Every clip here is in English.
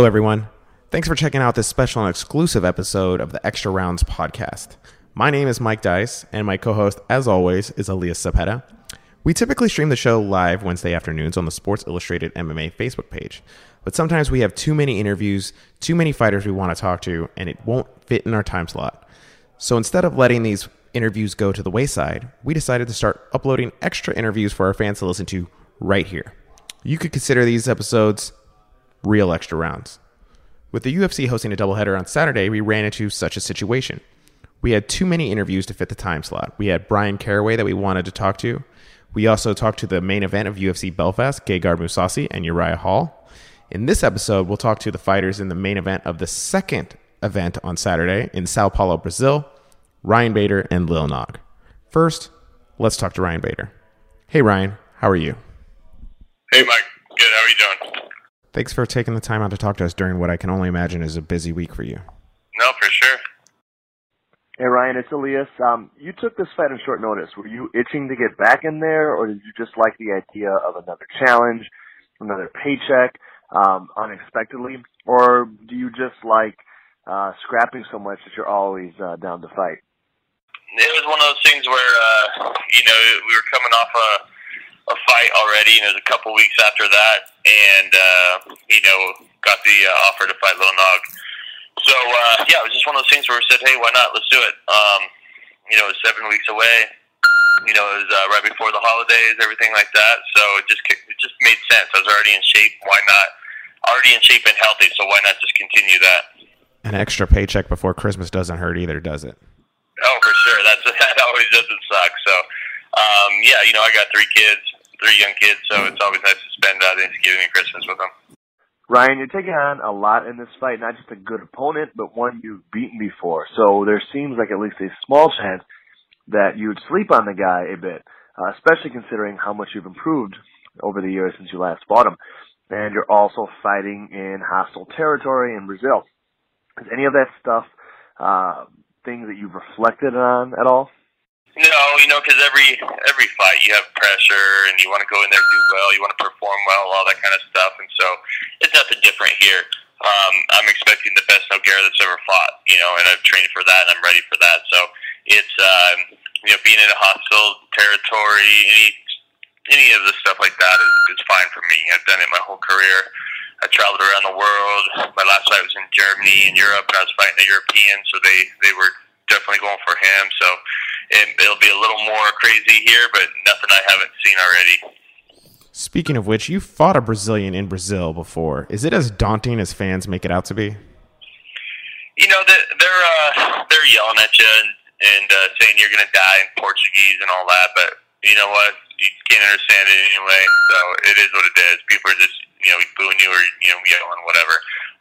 Hello, everyone. Thanks for checking out this special and exclusive episode of the Extra Rounds podcast. My name is Mike Dice, and my co host, as always, is Elias Cepeda. We typically stream the show live Wednesday afternoons on the Sports Illustrated MMA Facebook page, but sometimes we have too many interviews, too many fighters we want to talk to, and it won't fit in our time slot. So instead of letting these interviews go to the wayside, we decided to start uploading extra interviews for our fans to listen to right here. You could consider these episodes real extra rounds. With the UFC hosting a doubleheader on Saturday, we ran into such a situation. We had too many interviews to fit the time slot. We had Bryan Caraway that we wanted to talk to. We also talked to the main event of UFC Belfast, Gegard Mousasi and Uriah Hall. In this episode, we'll talk to the fighters in the main event of the second event on Saturday in Sao Paulo, Brazil, Ryan Bader and Lil Nog. First, let's talk to Ryan Bader. Hey Ryan, how are you? Hey Mike, good. How are you doing? Thanks for taking the time out to talk to us during what I can only imagine is a busy week for you. No, for sure. Hey Ryan, it's Elias. Um, you took this fight on short notice. Were you itching to get back in there, or did you just like the idea of another challenge, another paycheck, um, unexpectedly, or do you just like uh, scrapping so much that you're always uh, down to fight? It was one of those things where uh, you know we were coming off a a fight already, and it was a couple weeks after that, and uh, you know got the uh, offer to fight Lil Nog. So uh, yeah, it was just one of those things where we said, hey, why not? Let's do it. Um, you know, it was seven weeks away. You know, it was uh, right before the holidays, everything like that. So it just it just made sense. I was already in shape. Why not? Already in shape and healthy. So why not just continue that? An extra paycheck before Christmas doesn't hurt either, does it? Oh, for sure. That's that always doesn't suck. So, um, yeah, you know, I got three kids, three young kids, so it's always nice to spend uh, Thanksgiving and Christmas with them. Ryan, you're taking on a lot in this fight, not just a good opponent, but one you've beaten before. So there seems like at least a small chance that you'd sleep on the guy a bit, uh, especially considering how much you've improved over the years since you last fought him. And you're also fighting in hostile territory in Brazil. Is any of that stuff uh, things that you've reflected on at all? No, you know, because every every fight you have pressure, and you want to go in there do well, you want to perform well, all that kind of stuff, and so it's nothing different here. Um, I'm expecting the best Nogueira that's ever fought, you know, and I've trained for that, and I'm ready for that. So it's um, you know, being in a hostile territory, any any of the stuff like that is, is fine for me. I've done it my whole career. I traveled around the world. My last fight was in Germany and Europe, and I was fighting a European, so they they were definitely going for him. So it, it'll be a little more crazy here, but nothing I haven't seen already. Speaking of which, you fought a Brazilian in Brazil before. Is it as daunting as fans make it out to be? You know, they're they're, uh, they're yelling at you and, and uh, saying you're going to die in Portuguese and all that, but you know what? You can't understand it anyway. So it is what it is. People are just you know booing you or you know yelling whatever.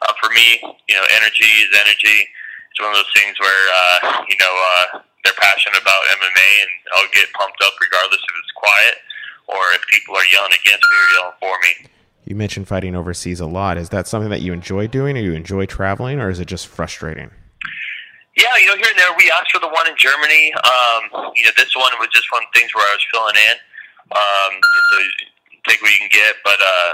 Uh, for me, you know, energy is energy. It's one of those things where uh, you know uh, they're passionate about MMA, and I'll get pumped up regardless if it's quiet or if people are yelling against me or yelling for me. You mentioned fighting overseas a lot. Is that something that you enjoy doing, or you enjoy traveling, or is it just frustrating? Yeah, you know, here and there, we asked for the one in Germany. Um, you know, this one was just one of the things where I was filling in. Um, so take what you can get, but uh,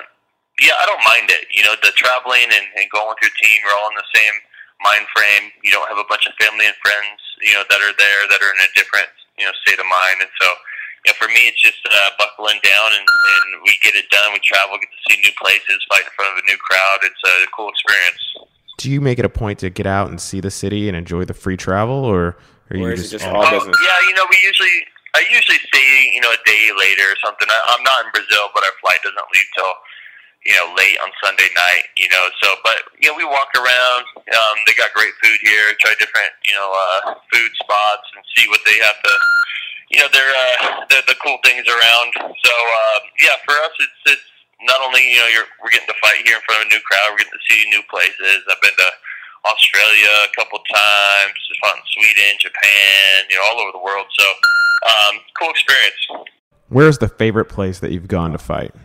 yeah, I don't mind it. You know, the traveling and, and going with your team, you're all in the same mind frame. You don't have a bunch of family and friends, you know, that are there that are in a different, you know, state of mind, and so yeah, for me, it's just uh, buckling down and, and we get it done. We travel, get to see new places, fight in front of a new crowd. It's a cool experience. Do you make it a point to get out and see the city and enjoy the free travel, or are you Or just, just oh, all Oh, business? yeah, you know, we usually, I usually stay, you know, a day later or something. I, I'm not in Brazil, but our flight doesn't leave till, you know, late on Sunday night, you know, so, but, you know, we walk around. Um, they got great food here, try different, you know, uh, food spots and see what they have to, you know, they're, uh, they're the cool things around. So, uh, yeah, for us, it's, it's not only, you know, you're, we're getting to fight here in front of a new crowd, we're getting to see new places. I've been to Australia a couple times, just fought in Sweden, Japan, you know, all over the world. So, um, cool experience. Where's the favorite place that you've gone to fight?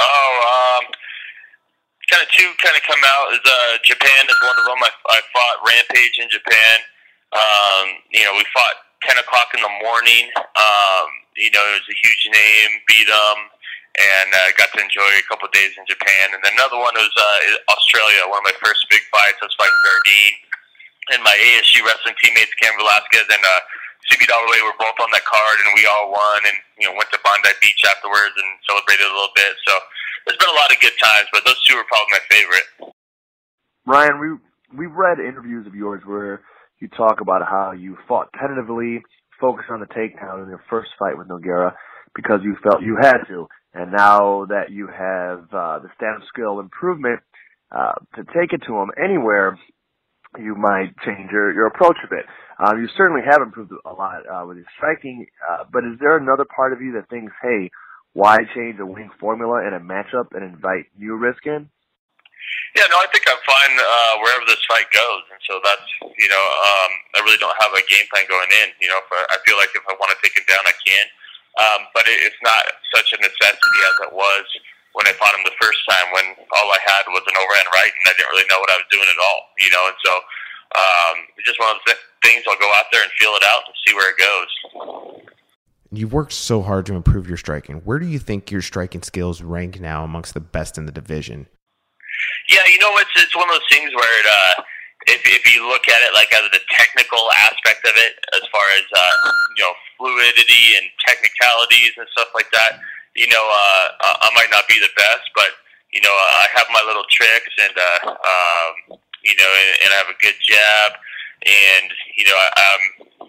Oh, um, kind of two kind of come out is uh, Japan is one of them. I, I fought Rampage in Japan. Um, you know, we fought ten o'clock in the morning. Um, you know, it was a huge name, beat them, and uh, got to enjoy a couple of days in Japan. And then another one was uh, Australia, one of my first big fights. I was fighting Jardine, and my ASU wrestling teammates, Cain Velasquez and uh, CB Dollaway, were both on that card, and we all won. And you know, went to Bondi Beach afterwards and celebrated a little bit. So there's been a lot of good times, but those two are probably my favorite. Ryan, we we've read interviews of yours where you talk about how you fought tentatively, focused on the takedown in your first fight with Nogueira because you felt you had to. And now that you have uh, the stand skill improvement uh, to take it to him anywhere, you might change your, your approach a bit. Uh, you certainly have improved a lot uh, with your striking, uh, but is there another part of you that thinks, hey, why change a winning formula in a matchup and invite new risk in? Yeah, no, I think I'm fine uh, wherever this fight goes, and so that's you know um, I really don't have a game plan going in. You know, if I, I feel like if I want to take him down, I can. Um, but it, it's not such a necessity as it was when I fought him the first time when all I had was an overhand right and I didn't really know what I was doing at all, you know, and so um, it's just one of the things I'll go out there and feel it out and see where it goes. You've worked so hard to improve your striking. Where do you think your striking skills rank now amongst the best in the division? Yeah, you know, it's it's one of those things where it, uh, if if you look at it like as the technical aspect of it, as far as uh, you know, fluidity and technicalities and stuff like that, you know, uh, I might not be the best, but you know, I have my little tricks, and uh, um, you know, and, and I have a good jab, and you know, I, I'm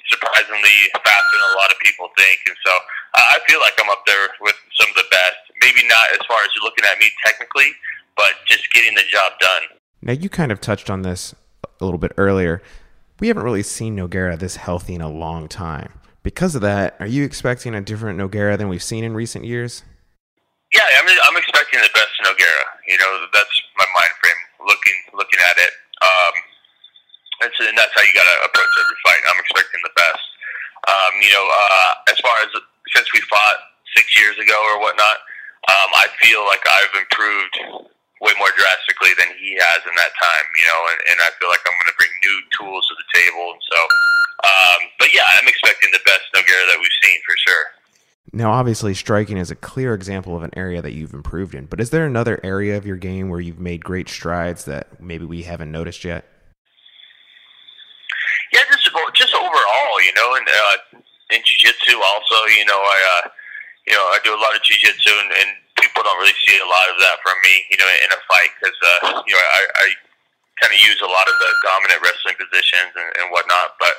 surprisingly faster than a lot of people think, and so I feel like I'm up there with some of the best. Maybe not as far as you're looking at me technically, but just getting the job done. Now, you kind of touched on this a little bit earlier, we haven't really seen Nogueira this healthy in a long time. Because of that, are you expecting a different Nogueira than we've seen in recent years? Yeah, I'm, I'm expecting the best Nogueira. You know, that's my mind frame looking looking at it. Um, and, so, and that's how you got to approach every fight. I'm expecting the best. Um, you know, uh, as far as since we fought six years ago or whatnot, um, I feel like I've improved way more drastically than he has in that time, you know, and, and I feel like I'm going to bring new tools to the table. And so, um, but yeah, I'm expecting the best Nogueira that we've seen for sure. Now, obviously, striking is a clear example of an area that you've improved in, but is there another area of your game where you've made great strides that maybe we haven't noticed yet? Yeah, just just overall, you know, and uh, in jiu-jitsu also, you know, I, uh, you know, I do a lot of jiu-jitsu and, and people don't really see a lot of that from me, you know, in a fight because uh, you know I, I kind of use a lot of the dominant wrestling positions and, and whatnot. But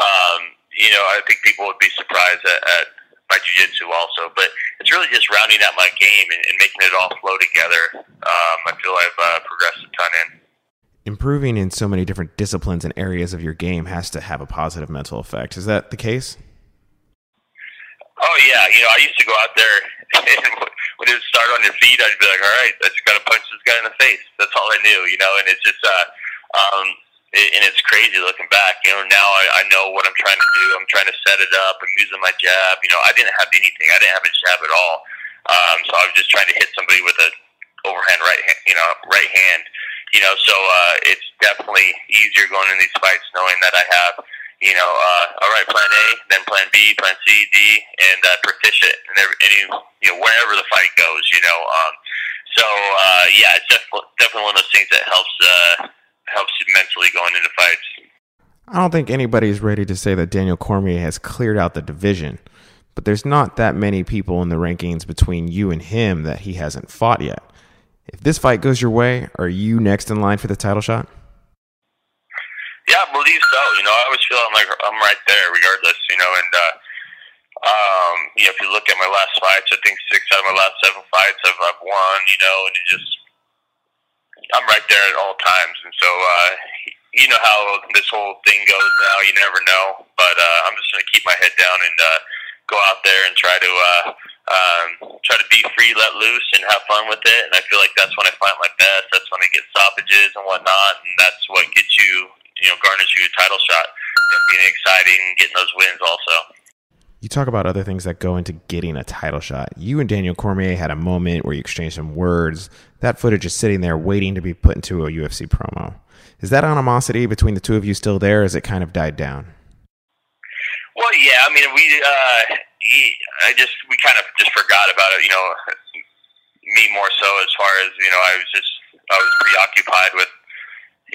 um, you know, I think people would be surprised at, at my jiu-jitsu also. But it's really just rounding out my game and, and making it all flow together. Um, I feel I've uh, progressed a ton in. Improving in so many different disciplines and areas of your game has to have a positive mental effect. Is that the case? Oh yeah, you know I used to go out there and when it would start on your feet, I'd be like, all right, I just got to punch this guy in the face. That's all I knew, you know. And it's just, uh, um, it, and it's crazy looking back. You know, now I, I know what I'm trying to do. I'm trying to set it up. I'm using my jab. You know, I didn't have anything. I didn't have a jab at all. Um, so I was just trying to hit somebody with a overhand right, hand, you know, right hand. You know, so uh, it's definitely easier going in these fights knowing that I have you know, uh, all right, plan A, then plan B, plan C, D, and uh, proficient any, you know, wherever the fight goes, you know. Um, so, uh, yeah, it's definitely, definitely one of those things that helps, uh, helps you mentally going into fights. I don't think anybody's ready to say that Daniel Cormier has cleared out the division, but there's not that many people in the rankings between you and him that he hasn't fought yet. If this fight goes your way, are you next in line for the title shot? Yeah, I believe so. You know, I always feel I'm like I'm right there, regardless. You know, and uh, um, you know, if you look at my last fights, I think six out of my last seven fights I've, I've won. You know, and it just I'm right there at all times. And so, uh, you know how this whole thing goes now. You never know, but uh, I'm just gonna keep my head down and uh, go out there and try to. Uh, um, try to be free, let loose, and have fun with it. And I feel like that's when I find my best. That's when I get stoppages and whatnot, and that's what gets you you know garnish you a title shot. You know, being exciting, getting those wins also. You talk about other things that go into getting a title shot. You and Daniel Cormier had a moment where you exchanged some words. That footage is sitting there waiting to be put into a UFC promo. Is that animosity between the two of you still there, or has it kind of died down? Well, yeah. I mean, we, uh, he, I just, we kind of just forgot about it. You know, me more so as far as you know, I was just I was preoccupied with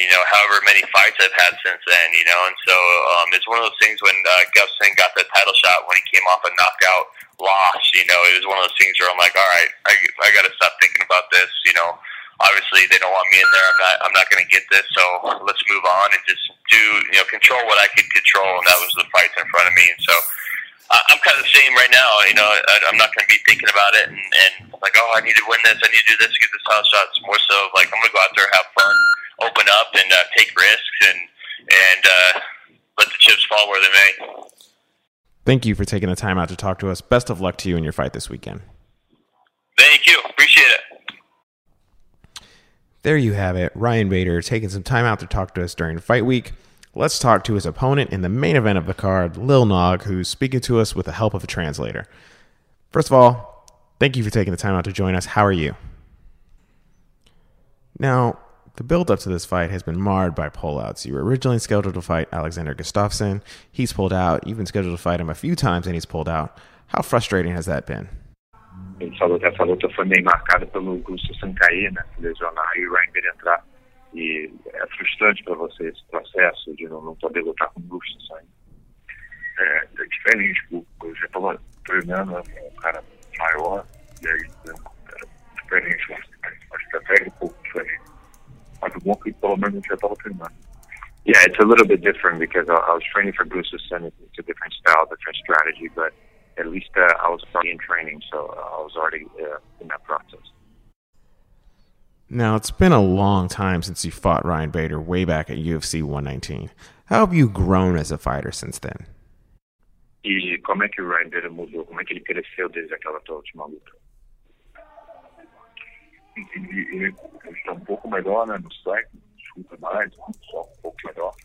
you know however many fights I've had since then. You know, and so um, it's one of those things when uh, Gustafsson got the title shot when he came off a knockout loss. You know, it was one of those things where I'm like, all right, I I got to stop thinking about this. You know obviously they don't want me in there. I'm not I'm not going to get this. So let's move on and just do you know control what I could control, and that was the fights in front of me. And so I'm kind of the same right now. You know, I, I'm not going to be thinking about it and, and like, oh, I need to win this. I need to do this, to get this title shot. It's more so like I'm going to go out there, have fun, open up, and uh, take risks, and and uh, let the chips fall where they may. Thank you for taking the time out to talk to us. Best of luck to you in your fight this weekend. Thank you. Appreciate it. There you have it. Ryan Bader taking some time out to talk to us during fight week. Let's talk to his opponent in the main event of the card, Lil Nog, who's speaking to us with the help of a translator. First of all, thank you for taking the time out to join us. How are you? Now, the build up to this fight has been marred by pullouts. You were originally scheduled to fight Alexander Gustafsson. He's pulled out. You've been scheduled to fight him a few times and he's pulled out. How frustrating has that been? Ele falou que essa luta foi meio marcada pelo Gusto Sancaí, né? Se lesionar e o Ryan entrar. E é frustrante para você esse processo de não, não poder lutar com o sabe? É, é diferente, já estava treinando né, um cara maior, e aí né, era diferente, acho que até um pouco diferente. Mas o bom é que pelo menos já estava treinando. Yeah, it's a little bit different because I, I was training for Gustafsson. It's a different style, different strategy, but at least uh, I was already in training, so I was already uh, in that process. Now, it's been a long time since you fought Ryan Bader way back at UFC 119. How have you grown as a fighter since then? E como é que o Ryan Bader mudou? Como é que ele cresceu desde aquela tua última luta? Ele, ele está um pouco melhor né, no strike, só um pouco melhor.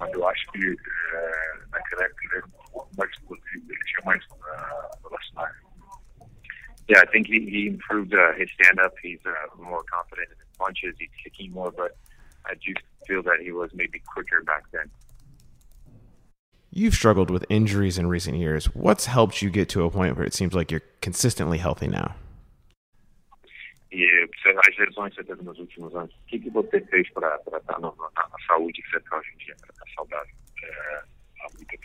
Mas eu acho que é, naquela época ele era um pouco mais explosivo, ele tinha mais uh, velocidade. Yeah, I think he, he improved uh, his stand up. He's uh, more confident in his punches. He's kicking more, but I do feel that he was maybe quicker back then. You've struggled with injuries in recent years. What's helped you get to a point where it seems like you're consistently healthy now? Você teve nos últimos anos, o que, que você fez para estar na, na, na, saúde que você está hoje em dia, para estar saudável? É, há muita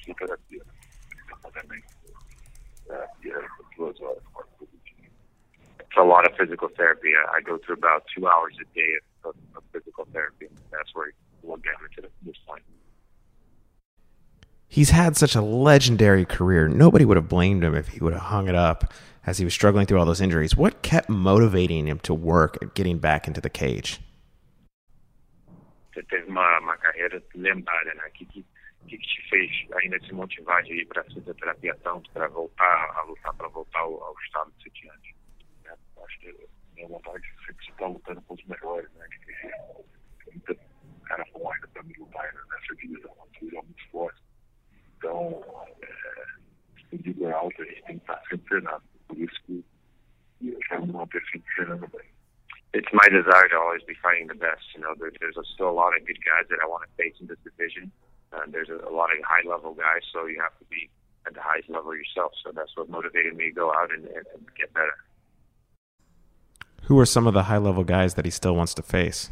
duas horas. It's a lot of physical therapy. I go through about two hours a day of, of physical therapy. That's where we'll get into this point. He's had such a legendary career. Nobody would have blamed him if he would have hung it up as he was struggling through all those injuries. What kept motivating him to work at getting back into the cage? Você teve uma, carreira lendária, né? O que, que, que te fez ainda se motivar de para a fisioterapia tanto, para voltar a lutar, para voltar ao, estado que você tinha antes? É, acho que minha vontade sempre estar lutando com os melhores, né? Que, cara para me lutar nessa divisão, uma divisão muito forte. Então, é, se digo é alto, a gente tem que estar sempre treinando. My desire to always be fighting the best. You know, there, there's a, still a lot of good guys that I want to face in this division. Uh, there's a, a lot of high level guys, so you have to be at the highest level yourself. So that's what motivated me to go out and, and, and get better. Who are some of the high level guys that he still wants to face?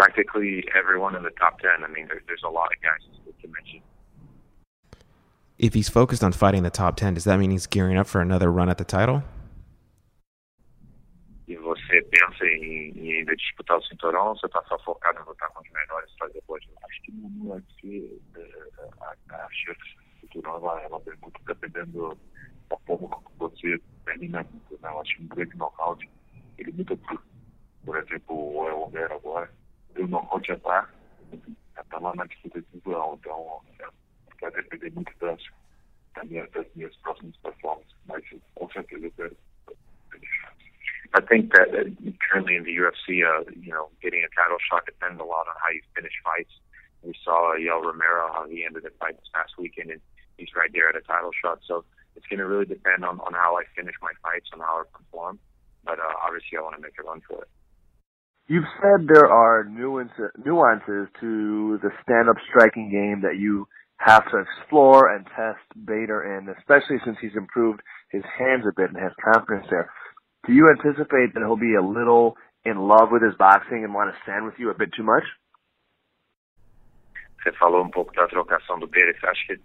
Practically everyone in the top 10. I mean, there, there's a lot of guys to mention. If he's focused on fighting the top 10, does that mean he's gearing up for another run at the title? E você pensa em, em ainda disputar o cinturão ou você está só focado em lutar com os melhores só depois? Acho que não é que a, a chance cinturão ela, ela vem muito dependendo da forma como você termina muito, né? Eu acho que um grande nocaute, ele muda tudo. Por exemplo, o Yoel Romero agora, I think that uh, currently in the UFC, uh, you know, getting a title shot depends a lot on how you finish fights. We saw uh, Yoel Romero how he ended the fight this past weekend, and he's right there at a title shot. So it's going to really depend on, on how I finish my fights and how I perform. but uh, obviously I want to make a run for it. You've said there are nuances, nuances to the stand-up striking game that you have to explore and test Bader in, especially since he's improved his hands a bit and has confidence there. Do you anticipate that he'll be a little in love with his boxing and want to stand with you a bit too much? Você falou um pouco da trocação do Bader. Você acha que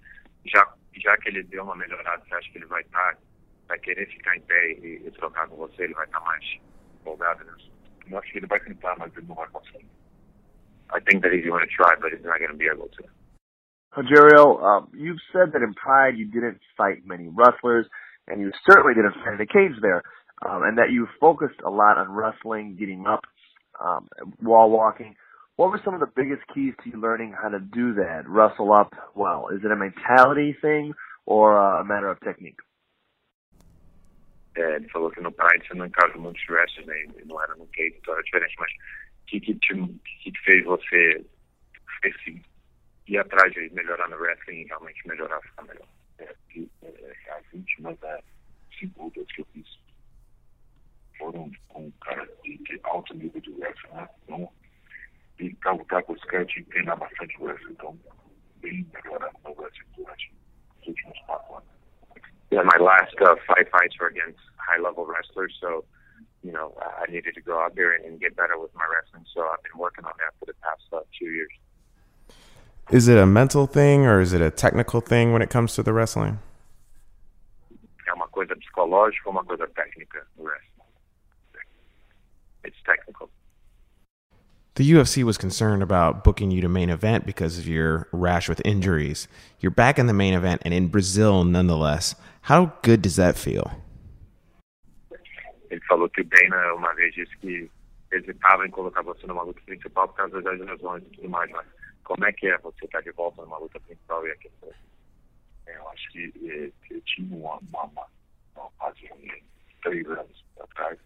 já já que ele deu uma melhorada, você acha que ele vai estar vai querer ficar em pé e, e trocar com você? Ele vai estar mais empolgado nisso? Que ele vai tentar, mas ele não vai conseguir. I think that he's going to try, but he's not going to be able to. Rogerio, um, you've said that in Pride you didn't fight many wrestlers, and you certainly didn't fight in a cage there, um, and that you focused a lot on wrestling, getting up, um, wall walking. What were some of the biggest keys to you learning how to do that, wrestle up well? Is it a mentality thing or a matter of technique? É, ele falou que no Pride você não encarou muitos wrestlers, né? não era no cage, então era diferente, mas o que, que, que, que fez você esse, ir atrás de melhorar no wrestling e realmente melhorar, ficar melhor? É, que, é, as últimas é, lutas que eu fiz foram com um cara de, de alto nível de wrestling, né? Então, e para lutar com os treinar bastante wrestling, então bem melhorando no wrestling durante os últimos quatro anos. Yeah, my last uh, five fights were against high level wrestlers, so you know I needed to go out there and, and get better with my wrestling. So I've been working on that for the past uh, two years. Is it a mental thing or is it a technical thing when it comes to the wrestling? É uma coisa psicológica ou uma coisa técnica no wrestling? It's technical. The UFC was concerned about booking you to main event because of your rash with injuries. You're back in the main event and in Brazil nonetheless. How good does that feel? Ele falou que o Dana uma vez disse que hesitava em colocar você numa luta principal por causa das lesões e tudo mais, mas como é que é você estar de volta numa luta principal e aqui? É, eu acho que é, eu tinha uma, fase de três anos atrás,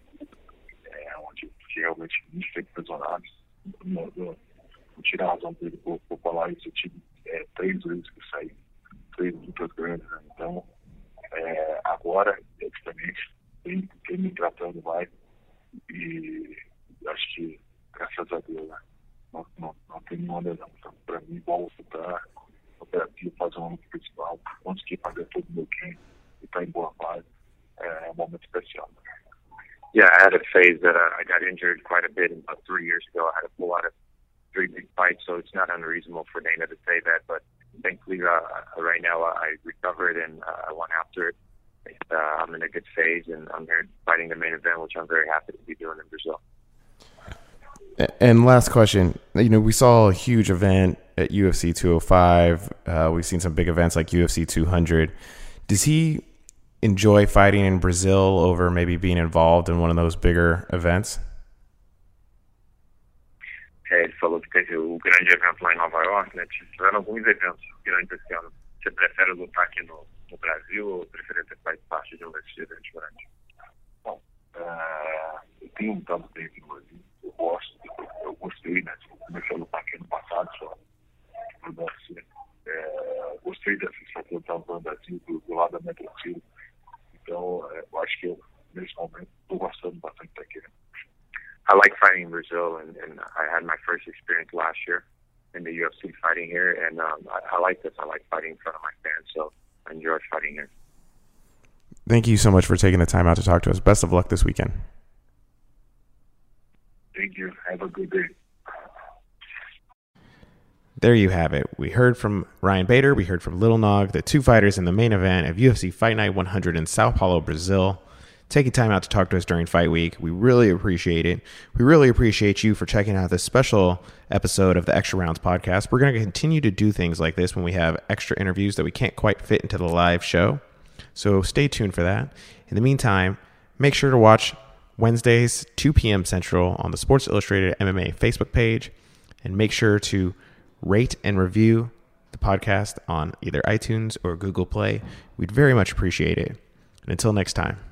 é, onde realmente me lesionado. Não, não, não a razão dele por, por falar isso. Eu tive é, três vezes que saí, três lutas grandes. Né? Então, agora, justamente, tem, tem me tratando mais e acho que, graças a Deus, né? não, não, não tem nenhuma lesão. Então, para mim, voltar operativo, fazer um ano principal, conseguir fazer todo o meu game e estar em boa fase, é um momento especial. Yeah, I had a phase that uh, I got injured quite a bit about and I'm here fighting the main event, which I'm very happy to be doing in Brazil. And last question, you know, we saw a huge event at UFC 205. Uh, we've seen some big events like UFC 200. Does he enjoy fighting in Brazil over maybe being involved in one of those bigger events? É, ele falou que teve o grande evento lá em Nova York, né? Tiveram alguns eventos grandes esse ano. Você prefere lutar aqui no, no Brasil ou prefere ter feito parte de um desses eventos grandes? Bom, uh, eu tenho lutado bem aqui no Brasil. Eu gosto, eu gostei, né? Comecei a lutar aqui no passado só. No UFC. É, gostei dessa sensação de estar no Brasil, do, do lado da minha torcida. Então, é, eu acho que eu, nesse momento, estou gostando bastante daqui. I like fighting in Brazil, and, and I had my first experience last year in the UFC fighting here, and um, I, I like this. I like fighting in Thank you so much for taking the time out to talk to us. Best of luck this weekend. Thank you. Have a good day. There you have it. We heard from Ryan Bader. We heard from Little Nog, the two fighters in the main event of UFC Fight Night 100 in Sao Paulo, Brazil. Taking time out to talk to us during fight week. We really appreciate it. We really appreciate you for checking out this special episode of the Extra Rounds podcast. We're going to continue to do things like this when we have extra interviews that we can't quite fit into the live show. So stay tuned for that. In the meantime, make sure to watch Wednesdays, 2 p.m. Central on the Sports Illustrated MMA Facebook page. And make sure to rate and review the podcast on either iTunes or Google Play. We'd very much appreciate it. And until next time.